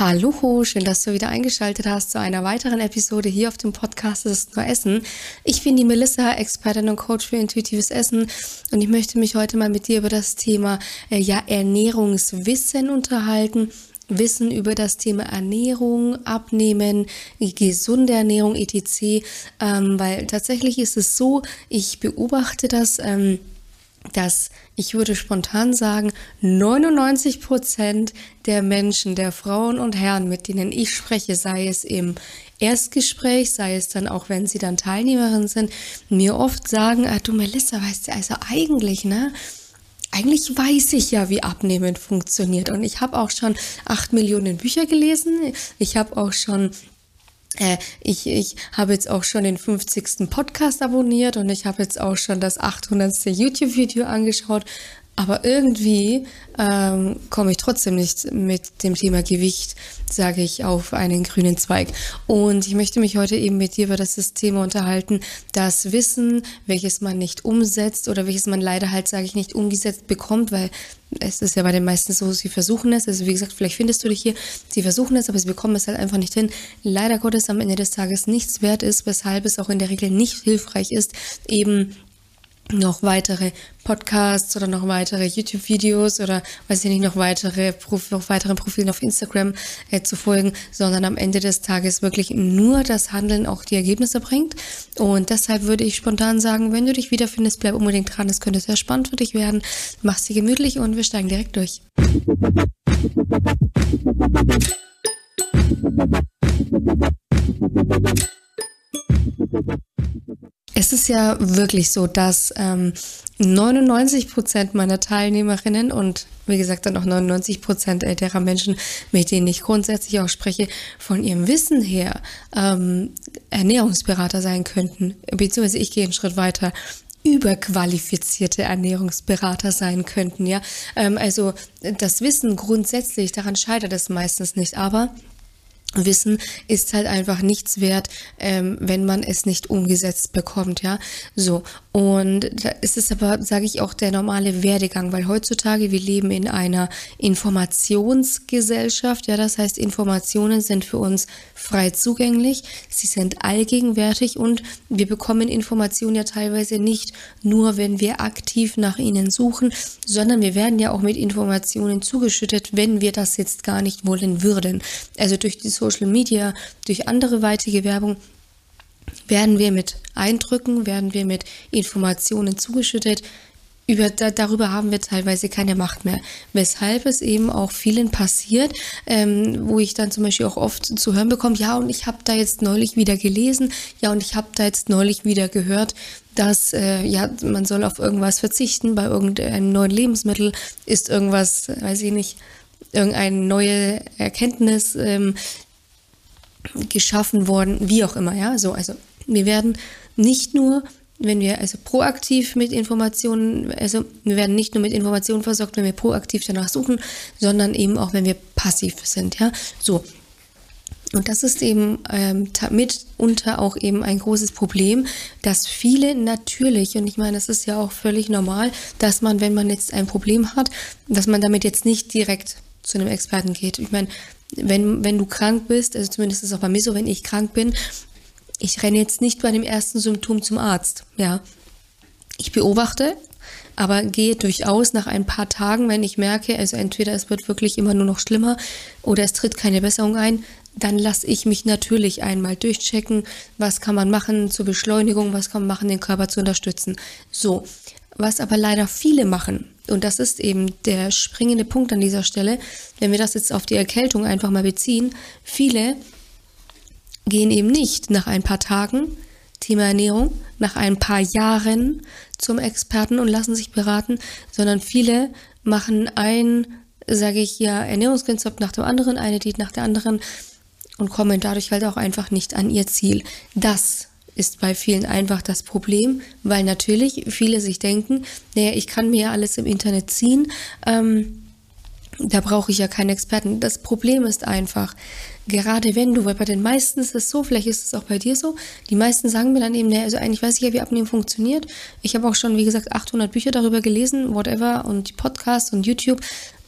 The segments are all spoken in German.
Hallo, schön, dass du wieder eingeschaltet hast zu einer weiteren Episode hier auf dem Podcast Das ist nur Essen. Ich bin die Melissa, Expertin und Coach für intuitives Essen und ich möchte mich heute mal mit dir über das Thema äh, ja, Ernährungswissen unterhalten. Wissen über das Thema Ernährung, Abnehmen, gesunde Ernährung, etc. Ähm, weil tatsächlich ist es so, ich beobachte das. Ähm, dass ich würde spontan sagen, 99 Prozent der Menschen, der Frauen und Herren, mit denen ich spreche, sei es im Erstgespräch, sei es dann auch, wenn sie dann Teilnehmerin sind, mir oft sagen, ah, du Melissa, weißt du, also eigentlich, ne? Eigentlich weiß ich ja, wie Abnehmen funktioniert. Und ich habe auch schon acht Millionen Bücher gelesen. Ich habe auch schon äh, ich, ich habe jetzt auch schon den 50. Podcast abonniert und ich habe jetzt auch schon das 800. YouTube-Video angeschaut. Aber irgendwie ähm, komme ich trotzdem nicht mit dem Thema Gewicht, sage ich, auf einen grünen Zweig. Und ich möchte mich heute eben mit dir über das Thema unterhalten, das Wissen, welches man nicht umsetzt oder welches man leider halt, sage ich, nicht umgesetzt bekommt, weil es ist ja bei den meisten so, sie versuchen es. Also wie gesagt, vielleicht findest du dich hier, sie versuchen es, aber sie bekommen es halt einfach nicht hin. Leider Gottes am Ende des Tages nichts wert ist, weshalb es auch in der Regel nicht hilfreich ist, eben noch weitere Podcasts oder noch weitere YouTube-Videos oder weiß ich nicht, noch weitere noch weiteren Profilen auf Instagram äh, zu folgen, sondern am Ende des Tages wirklich nur das Handeln auch die Ergebnisse bringt. Und deshalb würde ich spontan sagen, wenn du dich wiederfindest, bleib unbedingt dran. Es könnte sehr spannend für dich werden. Mach's dir gemütlich und wir steigen direkt durch. Es ist ja wirklich so, dass ähm, 99 Prozent meiner Teilnehmerinnen und wie gesagt dann auch 99 Prozent älterer Menschen, mit denen ich grundsätzlich auch spreche, von ihrem Wissen her ähm, Ernährungsberater sein könnten. Beziehungsweise ich gehe einen Schritt weiter überqualifizierte Ernährungsberater sein könnten, ja. Ähm, also das Wissen grundsätzlich, daran scheitert es meistens nicht, aber Wissen ist halt einfach nichts wert, ähm, wenn man es nicht umgesetzt bekommt, ja. So. Und da ist es aber, sage ich auch, der normale Werdegang, weil heutzutage wir leben in einer Informationsgesellschaft, ja. Das heißt, Informationen sind für uns frei zugänglich, sie sind allgegenwärtig und wir bekommen Informationen ja teilweise nicht nur, wenn wir aktiv nach ihnen suchen, sondern wir werden ja auch mit Informationen zugeschüttet, wenn wir das jetzt gar nicht wollen würden. Also durch die Social Media, durch andere weitige Werbung werden wir mit Eindrücken, werden wir mit Informationen zugeschüttet. Über, da, darüber haben wir teilweise keine Macht mehr. Weshalb es eben auch vielen passiert, ähm, wo ich dann zum Beispiel auch oft zu hören bekomme, ja, und ich habe da jetzt neulich wieder gelesen, ja, und ich habe da jetzt neulich wieder gehört, dass äh, ja, man soll auf irgendwas verzichten, bei irgendeinem neuen Lebensmittel ist irgendwas, weiß ich nicht, irgendeine neue Erkenntnis, ähm, geschaffen worden, wie auch immer, ja, so, also wir werden nicht nur, wenn wir also proaktiv mit Informationen, also wir werden nicht nur mit Informationen versorgt, wenn wir proaktiv danach suchen, sondern eben auch, wenn wir passiv sind, ja, so. Und das ist eben ähm, mitunter auch eben ein großes Problem, dass viele natürlich, und ich meine, das ist ja auch völlig normal, dass man, wenn man jetzt ein Problem hat, dass man damit jetzt nicht direkt zu einem Experten geht. Ich meine, wenn, wenn du krank bist, also zumindest ist es auch bei mir so, wenn ich krank bin, ich renne jetzt nicht bei dem ersten Symptom zum Arzt, ja. Ich beobachte, aber gehe durchaus nach ein paar Tagen, wenn ich merke, also entweder es wird wirklich immer nur noch schlimmer oder es tritt keine Besserung ein, dann lasse ich mich natürlich einmal durchchecken, was kann man machen zur Beschleunigung, was kann man machen, den Körper zu unterstützen. So, was aber leider viele machen, und das ist eben der springende Punkt an dieser Stelle, wenn wir das jetzt auf die Erkältung einfach mal beziehen, viele gehen eben nicht nach ein paar Tagen, Thema Ernährung, nach ein paar Jahren zum Experten und lassen sich beraten, sondern viele machen ein, sage ich ja, Ernährungskonzept nach dem anderen, eine Diät nach der anderen und kommen dadurch halt auch einfach nicht an ihr Ziel. Das ist bei vielen einfach das Problem, weil natürlich viele sich denken, naja, ich kann mir ja alles im Internet ziehen, ähm, da brauche ich ja keinen Experten. Das Problem ist einfach, gerade wenn du, weil bei den meisten ist es so, vielleicht ist es auch bei dir so, die meisten sagen mir dann eben, naja, also eigentlich weiß ich ja, wie Abnehmen funktioniert. Ich habe auch schon, wie gesagt, 800 Bücher darüber gelesen, whatever, und die Podcasts und YouTube.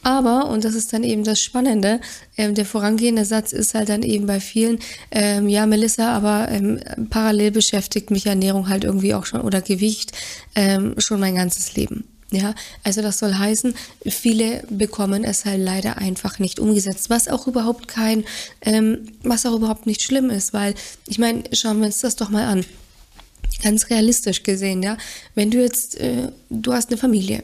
Aber, und das ist dann eben das Spannende, ähm, der vorangehende Satz ist halt dann eben bei vielen, ähm, ja, Melissa, aber ähm, parallel beschäftigt mich Ernährung halt irgendwie auch schon oder Gewicht ähm, schon mein ganzes Leben. Ja, also das soll heißen, viele bekommen es halt leider einfach nicht umgesetzt, was auch überhaupt kein, ähm, was auch überhaupt nicht schlimm ist, weil ich meine, schauen wir uns das doch mal an. Ganz realistisch gesehen, ja, wenn du jetzt, äh, du hast eine Familie,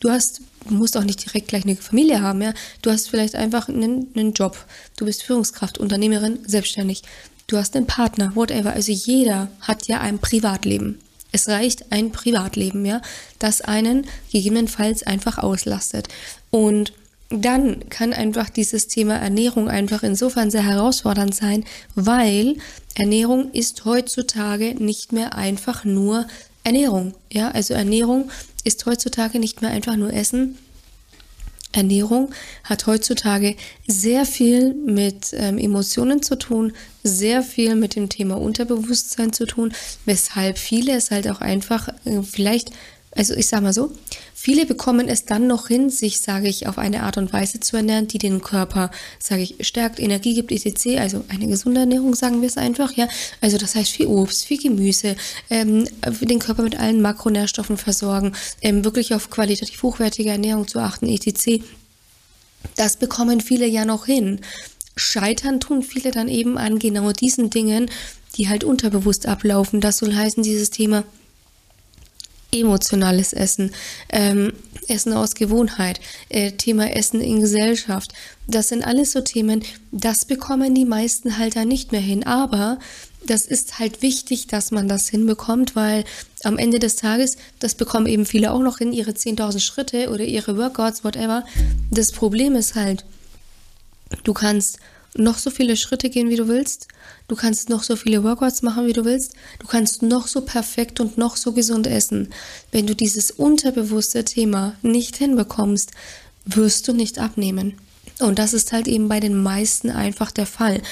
du hast, musst auch nicht direkt gleich eine Familie haben, ja, du hast vielleicht einfach einen, einen Job, du bist Führungskraft, Unternehmerin, selbstständig, du hast einen Partner, whatever, also jeder hat ja ein Privatleben. Es reicht ein Privatleben, ja, das einen gegebenenfalls einfach auslastet. Und dann kann einfach dieses Thema Ernährung einfach insofern sehr herausfordernd sein, weil Ernährung ist heutzutage nicht mehr einfach nur Ernährung. Ja, also Ernährung ist heutzutage nicht mehr einfach nur Essen, Ernährung hat heutzutage sehr viel mit ähm, Emotionen zu tun, sehr viel mit dem Thema Unterbewusstsein zu tun, weshalb viele es halt auch einfach äh, vielleicht also ich sage mal so, viele bekommen es dann noch hin, sich, sage ich, auf eine Art und Weise zu ernähren, die den Körper, sage ich, stärkt, Energie gibt, etc. Also eine gesunde Ernährung, sagen wir es einfach, ja. Also das heißt viel Obst, viel Gemüse, ähm, den Körper mit allen Makronährstoffen versorgen, ähm, wirklich auf qualitativ hochwertige Ernährung zu achten, etc. Das bekommen viele ja noch hin. Scheitern tun viele dann eben an genau diesen Dingen, die halt unterbewusst ablaufen. Das soll heißen, dieses Thema emotionales Essen, ähm, Essen aus Gewohnheit, äh, Thema Essen in Gesellschaft. Das sind alles so Themen, das bekommen die meisten halt da nicht mehr hin. Aber das ist halt wichtig, dass man das hinbekommt, weil am Ende des Tages, das bekommen eben viele auch noch hin, ihre 10.000 Schritte oder ihre Workouts, whatever. Das Problem ist halt, du kannst noch so viele Schritte gehen, wie du willst. Du kannst noch so viele Workouts machen, wie du willst. Du kannst noch so perfekt und noch so gesund essen. Wenn du dieses unterbewusste Thema nicht hinbekommst, wirst du nicht abnehmen. Und das ist halt eben bei den meisten einfach der Fall.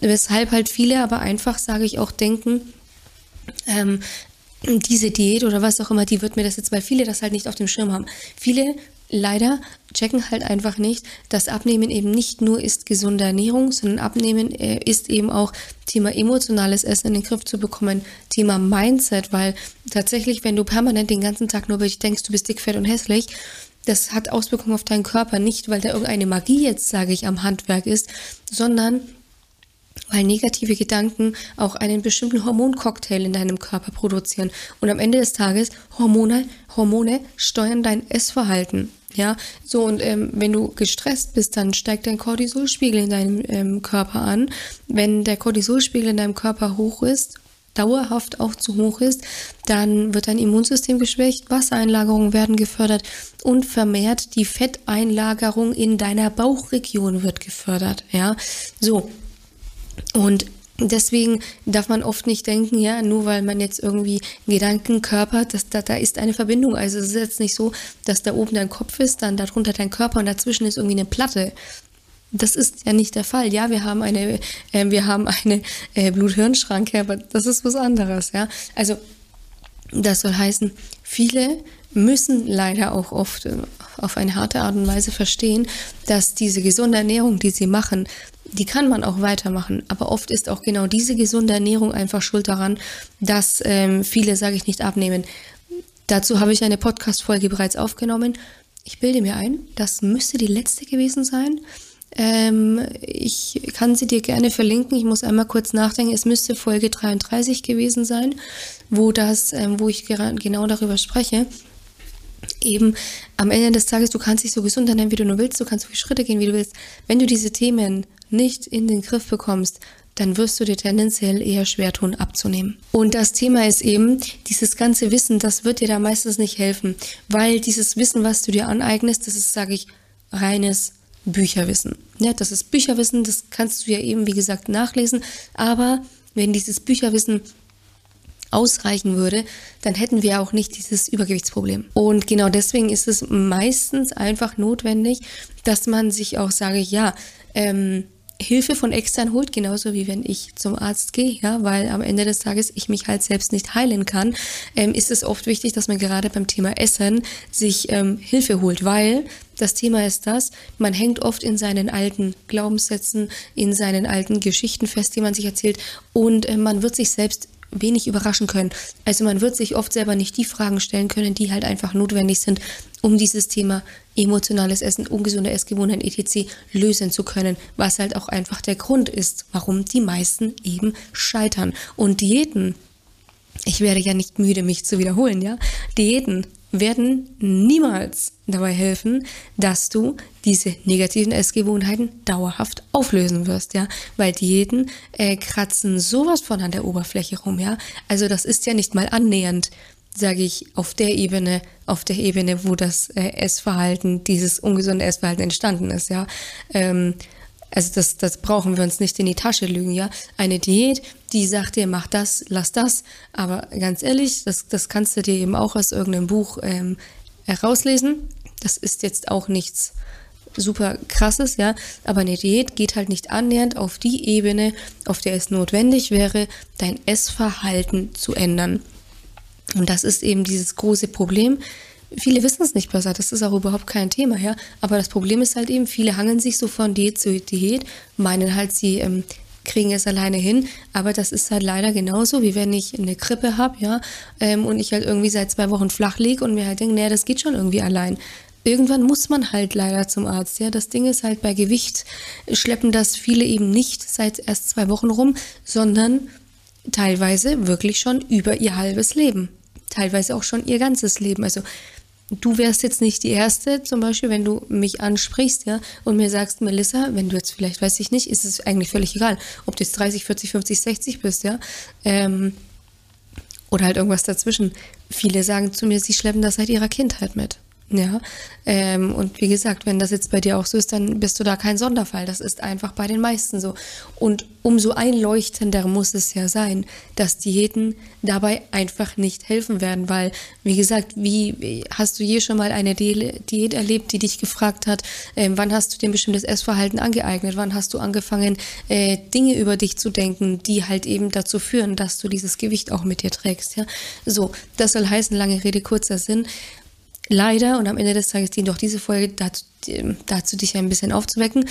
Weshalb halt viele aber einfach, sage ich auch, denken, ähm, diese Diät oder was auch immer, die wird mir das jetzt, weil viele das halt nicht auf dem Schirm haben. Viele leider checken halt einfach nicht, dass Abnehmen eben nicht nur ist gesunde Ernährung, sondern Abnehmen äh, ist eben auch Thema emotionales Essen in den Griff zu bekommen, Thema Mindset, weil tatsächlich, wenn du permanent den ganzen Tag nur über dich denkst, du bist dick, fett und hässlich, das hat Auswirkungen auf deinen Körper, nicht weil da irgendeine Magie jetzt, sage ich, am Handwerk ist, sondern weil negative Gedanken auch einen bestimmten Hormoncocktail in deinem Körper produzieren. Und am Ende des Tages, Hormone, Hormone steuern dein Essverhalten. Ja, so und ähm, wenn du gestresst bist, dann steigt dein Cortisolspiegel in deinem ähm, Körper an. Wenn der Cortisolspiegel in deinem Körper hoch ist, dauerhaft auch zu hoch ist, dann wird dein Immunsystem geschwächt, Wassereinlagerungen werden gefördert und vermehrt die Fetteinlagerung in deiner Bauchregion wird gefördert. Ja, so und Deswegen darf man oft nicht denken, ja, nur weil man jetzt irgendwie Gedanken körpert, dass da, da ist eine Verbindung. Also es ist jetzt nicht so, dass da oben dein Kopf ist, dann darunter dein Körper und dazwischen ist irgendwie eine Platte. Das ist ja nicht der Fall. Ja, wir haben eine, äh, wir haben eine äh, Blut-Hirn-Schranke, aber das ist was anderes, ja. Also das soll heißen, viele müssen leider auch oft äh, auf eine harte Art und Weise verstehen, dass diese gesunde Ernährung, die sie machen, die kann man auch weitermachen. Aber oft ist auch genau diese gesunde Ernährung einfach schuld daran, dass ähm, viele, sage ich nicht, abnehmen. Dazu habe ich eine Podcast-Folge bereits aufgenommen. Ich bilde mir ein, das müsste die letzte gewesen sein. Ähm, ich kann sie dir gerne verlinken. Ich muss einmal kurz nachdenken. Es müsste Folge 33 gewesen sein, wo das, ähm, wo ich genau darüber spreche eben am Ende des Tages, du kannst dich so gesund ernähren, wie du nur willst, du kannst so viele Schritte gehen, wie du willst. Wenn du diese Themen nicht in den Griff bekommst, dann wirst du dir tendenziell eher schwer tun, abzunehmen. Und das Thema ist eben, dieses ganze Wissen, das wird dir da meistens nicht helfen, weil dieses Wissen, was du dir aneignest, das ist, sage ich, reines Bücherwissen. Ja, das ist Bücherwissen, das kannst du ja eben, wie gesagt, nachlesen, aber wenn dieses Bücherwissen ausreichen würde, dann hätten wir auch nicht dieses Übergewichtsproblem. Und genau deswegen ist es meistens einfach notwendig, dass man sich auch sage, ja, ähm, Hilfe von extern holt, genauso wie wenn ich zum Arzt gehe, ja, weil am Ende des Tages ich mich halt selbst nicht heilen kann, ähm, ist es oft wichtig, dass man gerade beim Thema Essen sich ähm, Hilfe holt, weil das Thema ist das, man hängt oft in seinen alten Glaubenssätzen, in seinen alten Geschichten fest, die man sich erzählt und äh, man wird sich selbst wenig überraschen können. Also man wird sich oft selber nicht die Fragen stellen können, die halt einfach notwendig sind, um dieses Thema emotionales Essen, ungesunde Essgewohnheiten etc. lösen zu können, was halt auch einfach der Grund ist, warum die meisten eben scheitern. Und Diäten, ich werde ja nicht müde, mich zu wiederholen, ja, Diäten werden niemals dabei helfen, dass du diese negativen Essgewohnheiten dauerhaft auflösen wirst, ja, weil Diäten äh, kratzen sowas von an der Oberfläche rum, ja. Also das ist ja nicht mal annähernd, sage ich, auf der Ebene, auf der Ebene, wo das äh, Essverhalten, dieses ungesunde Essverhalten entstanden ist, ja. Ähm, also das, das brauchen wir uns nicht in die Tasche lügen, ja. Eine Diät, die sagt dir, mach das, lass das. Aber ganz ehrlich, das, das kannst du dir eben auch aus irgendeinem Buch ähm, herauslesen. Das ist jetzt auch nichts super krasses, ja. Aber eine Diät geht halt nicht annähernd auf die Ebene, auf der es notwendig wäre, dein Essverhalten zu ändern. Und das ist eben dieses große Problem, Viele wissen es nicht besser, das ist auch überhaupt kein Thema, ja. Aber das Problem ist halt eben, viele hangeln sich so von Diät zu Diät, meinen halt, sie ähm, kriegen es alleine hin. Aber das ist halt leider genauso, wie wenn ich eine Grippe habe, ja, ähm, und ich halt irgendwie seit zwei Wochen flach liege und mir halt denke, naja, das geht schon irgendwie allein. Irgendwann muss man halt leider zum Arzt, ja. Das Ding ist halt bei Gewicht schleppen das viele eben nicht seit erst zwei Wochen rum, sondern teilweise wirklich schon über ihr halbes Leben. Teilweise auch schon ihr ganzes Leben. Also du wärst jetzt nicht die Erste, zum Beispiel, wenn du mich ansprichst, ja, und mir sagst, Melissa, wenn du jetzt vielleicht, weiß ich nicht, ist es eigentlich völlig egal, ob du jetzt 30, 40, 50, 60 bist, ja, ähm, oder halt irgendwas dazwischen. Viele sagen zu mir, sie schleppen das seit ihrer Kindheit mit. Ja, ähm, und wie gesagt, wenn das jetzt bei dir auch so ist, dann bist du da kein Sonderfall. Das ist einfach bei den meisten so. Und umso einleuchtender muss es ja sein, dass Diäten dabei einfach nicht helfen werden, weil, wie gesagt, wie hast du je schon mal eine Diät erlebt, die dich gefragt hat, äh, wann hast du dir ein bestimmtes Essverhalten angeeignet, wann hast du angefangen, äh, Dinge über dich zu denken, die halt eben dazu führen, dass du dieses Gewicht auch mit dir trägst. Ja, so, das soll heißen, lange Rede kurzer Sinn leider, und am Ende des Tages dient auch diese Folge dazu, dazu dich ein bisschen aufzuwecken,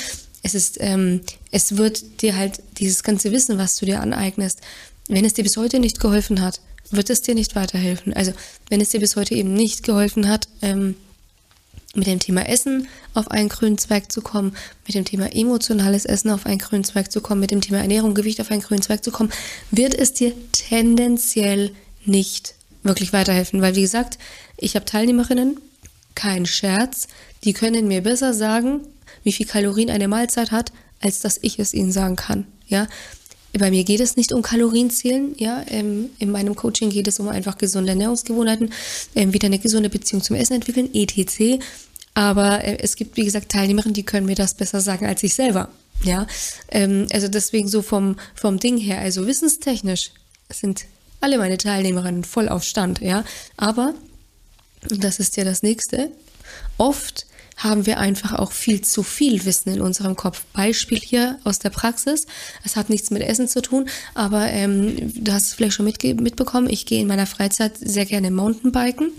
es ist, ähm, es wird dir halt dieses ganze Wissen, was du dir aneignest, wenn es dir bis heute nicht geholfen hat, wird es dir nicht weiterhelfen. Also, wenn es dir bis heute eben nicht geholfen hat, ähm, mit dem Thema Essen auf einen grünen Zweig zu kommen, mit dem Thema emotionales Essen auf einen grünen Zweig zu kommen, mit dem Thema Ernährung, Gewicht auf einen grünen Zweig zu kommen, wird es dir tendenziell nicht wirklich weiterhelfen. Weil, wie gesagt, ich habe Teilnehmerinnen, kein Scherz, die können mir besser sagen, wie viel Kalorien eine Mahlzeit hat, als dass ich es ihnen sagen kann. Ja, bei mir geht es nicht um Kalorienzählen, ja. Ähm, in meinem Coaching geht es um einfach gesunde Ernährungsgewohnheiten, ähm, wieder eine gesunde Beziehung zum Essen entwickeln, etc. Aber äh, es gibt, wie gesagt, Teilnehmerinnen, die können mir das besser sagen als ich selber. Ja, ähm, also deswegen so vom, vom Ding her, also wissenstechnisch sind alle meine Teilnehmerinnen voll auf Stand, ja. Aber, und das ist ja das nächste, oft haben wir einfach auch viel zu viel Wissen in unserem Kopf. Beispiel hier aus der Praxis. Es hat nichts mit Essen zu tun, aber ähm, du hast es vielleicht schon mitbekommen. Ich gehe in meiner Freizeit sehr gerne Mountainbiken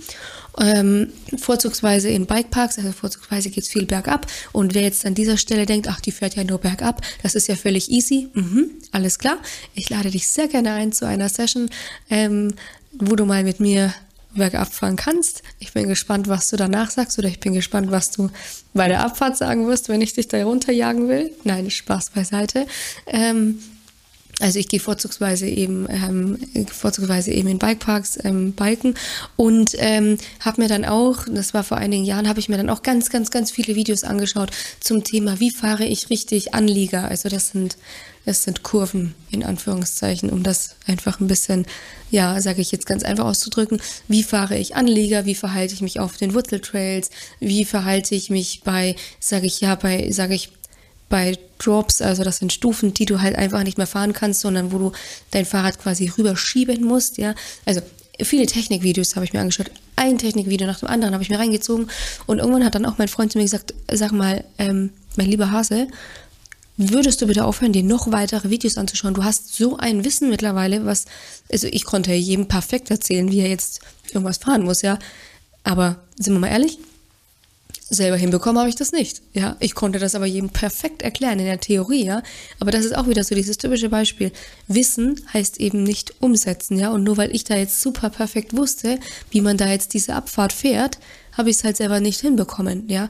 ähm, vorzugsweise in Bikeparks, also vorzugsweise geht's viel bergab. Und wer jetzt an dieser Stelle denkt, ach, die fährt ja nur bergab, das ist ja völlig easy. Mhm, alles klar. Ich lade dich sehr gerne ein zu einer Session, ähm, wo du mal mit mir bergab fahren kannst. Ich bin gespannt, was du danach sagst oder ich bin gespannt, was du bei der Abfahrt sagen wirst, wenn ich dich da runterjagen will. Nein, Spaß beiseite. Ähm, also ich gehe vorzugsweise eben ähm, vorzugsweise eben in Bikeparks ähm, biken und ähm, habe mir dann auch, das war vor einigen Jahren, habe ich mir dann auch ganz ganz ganz viele Videos angeschaut zum Thema, wie fahre ich richtig Anlieger. Also das sind das sind Kurven in Anführungszeichen, um das einfach ein bisschen, ja, sage ich jetzt ganz einfach auszudrücken. Wie fahre ich Anlieger? Wie verhalte ich mich auf den Wurzeltrails? Wie verhalte ich mich bei, sage ich ja, bei, sage ich bei Drops, also das sind Stufen, die du halt einfach nicht mehr fahren kannst, sondern wo du dein Fahrrad quasi rüberschieben musst, ja. Also viele Technikvideos habe ich mir angeschaut. Ein Technikvideo nach dem anderen habe ich mir reingezogen und irgendwann hat dann auch mein Freund zu mir gesagt, sag mal, ähm, mein lieber Hase, würdest du bitte aufhören, dir noch weitere Videos anzuschauen. Du hast so ein Wissen mittlerweile, was, also ich konnte jedem perfekt erzählen, wie er jetzt irgendwas fahren muss, ja. Aber sind wir mal ehrlich, selber hinbekommen habe ich das nicht. Ja, ich konnte das aber jedem perfekt erklären in der Theorie, ja. Aber das ist auch wieder so dieses typische Beispiel. Wissen heißt eben nicht umsetzen, ja. Und nur weil ich da jetzt super perfekt wusste, wie man da jetzt diese Abfahrt fährt, habe ich es halt selber nicht hinbekommen, ja.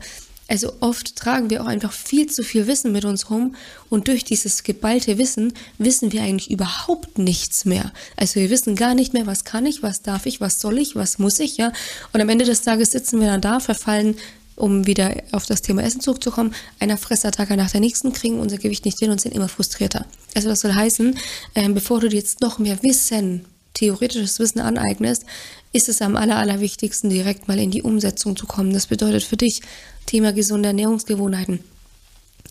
Also oft tragen wir auch einfach viel zu viel Wissen mit uns rum und durch dieses geballte Wissen wissen wir eigentlich überhaupt nichts mehr. Also wir wissen gar nicht mehr, was kann ich, was darf ich, was soll ich, was muss ich, ja. Und am Ende des Tages sitzen wir dann da, verfallen um wieder auf das Thema Essen zurückzukommen, einer Fressattacke nach der nächsten, kriegen unser Gewicht nicht hin und sind immer frustrierter. Also das soll heißen, äh, bevor du dir jetzt noch mehr Wissen, theoretisches Wissen aneignest, ist es am aller, allerwichtigsten, direkt mal in die Umsetzung zu kommen. Das bedeutet für dich Thema gesunde Ernährungsgewohnheiten.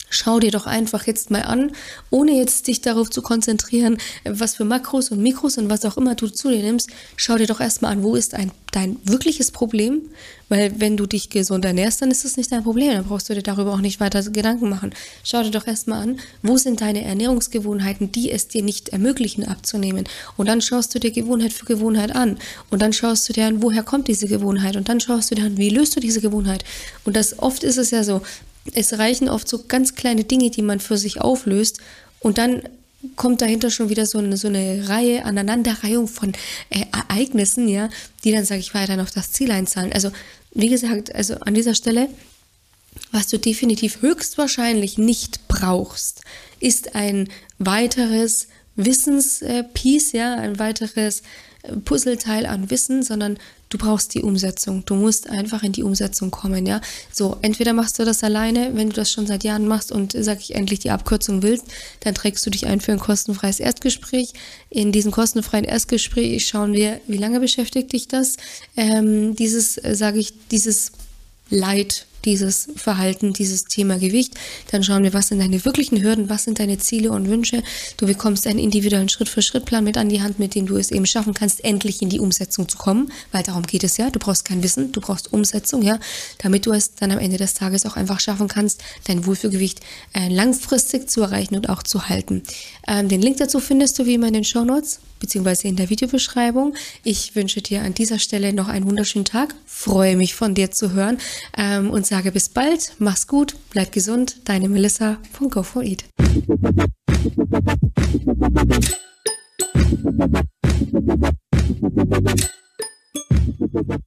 Schau dir doch einfach jetzt mal an, ohne jetzt dich darauf zu konzentrieren, was für Makros und Mikros und was auch immer du zu dir nimmst. Schau dir doch erstmal an, wo ist ein, dein wirkliches Problem? Weil wenn du dich gesund ernährst, dann ist das nicht dein Problem. Dann brauchst du dir darüber auch nicht weiter Gedanken machen. Schau dir doch erstmal an, wo sind deine Ernährungsgewohnheiten, die es dir nicht ermöglichen abzunehmen. Und dann schaust du dir Gewohnheit für Gewohnheit an. Und dann schaust du dir an, woher kommt diese Gewohnheit. Und dann schaust du dir an, wie löst du diese Gewohnheit. Und das oft ist es ja so, es reichen oft so ganz kleine Dinge, die man für sich auflöst und dann kommt dahinter schon wieder so eine, so eine Reihe, Aneinanderreihung von äh, Ereignissen, ja, die dann, sage ich, weiter auf das Ziel einzahlen. Also, wie gesagt, also an dieser Stelle, was du definitiv höchstwahrscheinlich nicht brauchst, ist ein weiteres Wissenspiece, ja, ein weiteres Puzzleteil an Wissen, sondern du brauchst die Umsetzung. Du musst einfach in die Umsetzung kommen, ja. So, entweder machst du das alleine, wenn du das schon seit Jahren machst und, sag ich, endlich die Abkürzung willst, dann trägst du dich ein für ein kostenfreies Erstgespräch. In diesem kostenfreien Erstgespräch schauen wir, wie lange beschäftigt dich das, ähm, dieses, äh, sage ich, dieses Leid dieses Verhalten, dieses Thema Gewicht. Dann schauen wir, was sind deine wirklichen Hürden, was sind deine Ziele und Wünsche. Du bekommst einen individuellen Schritt-für-Schritt-Plan mit an die Hand, mit dem du es eben schaffen kannst, endlich in die Umsetzung zu kommen, weil darum geht es ja. Du brauchst kein Wissen, du brauchst Umsetzung, ja, damit du es dann am Ende des Tages auch einfach schaffen kannst, dein Wohlfühlgewicht äh, langfristig zu erreichen und auch zu halten. Ähm, den Link dazu findest du wie immer in den Show Notes beziehungsweise in der Videobeschreibung. Ich wünsche dir an dieser Stelle noch einen wunderschönen Tag, freue mich von dir zu hören ähm, und sage bis bald, mach's gut, bleib gesund, deine Melissa von Go4Eat. Thank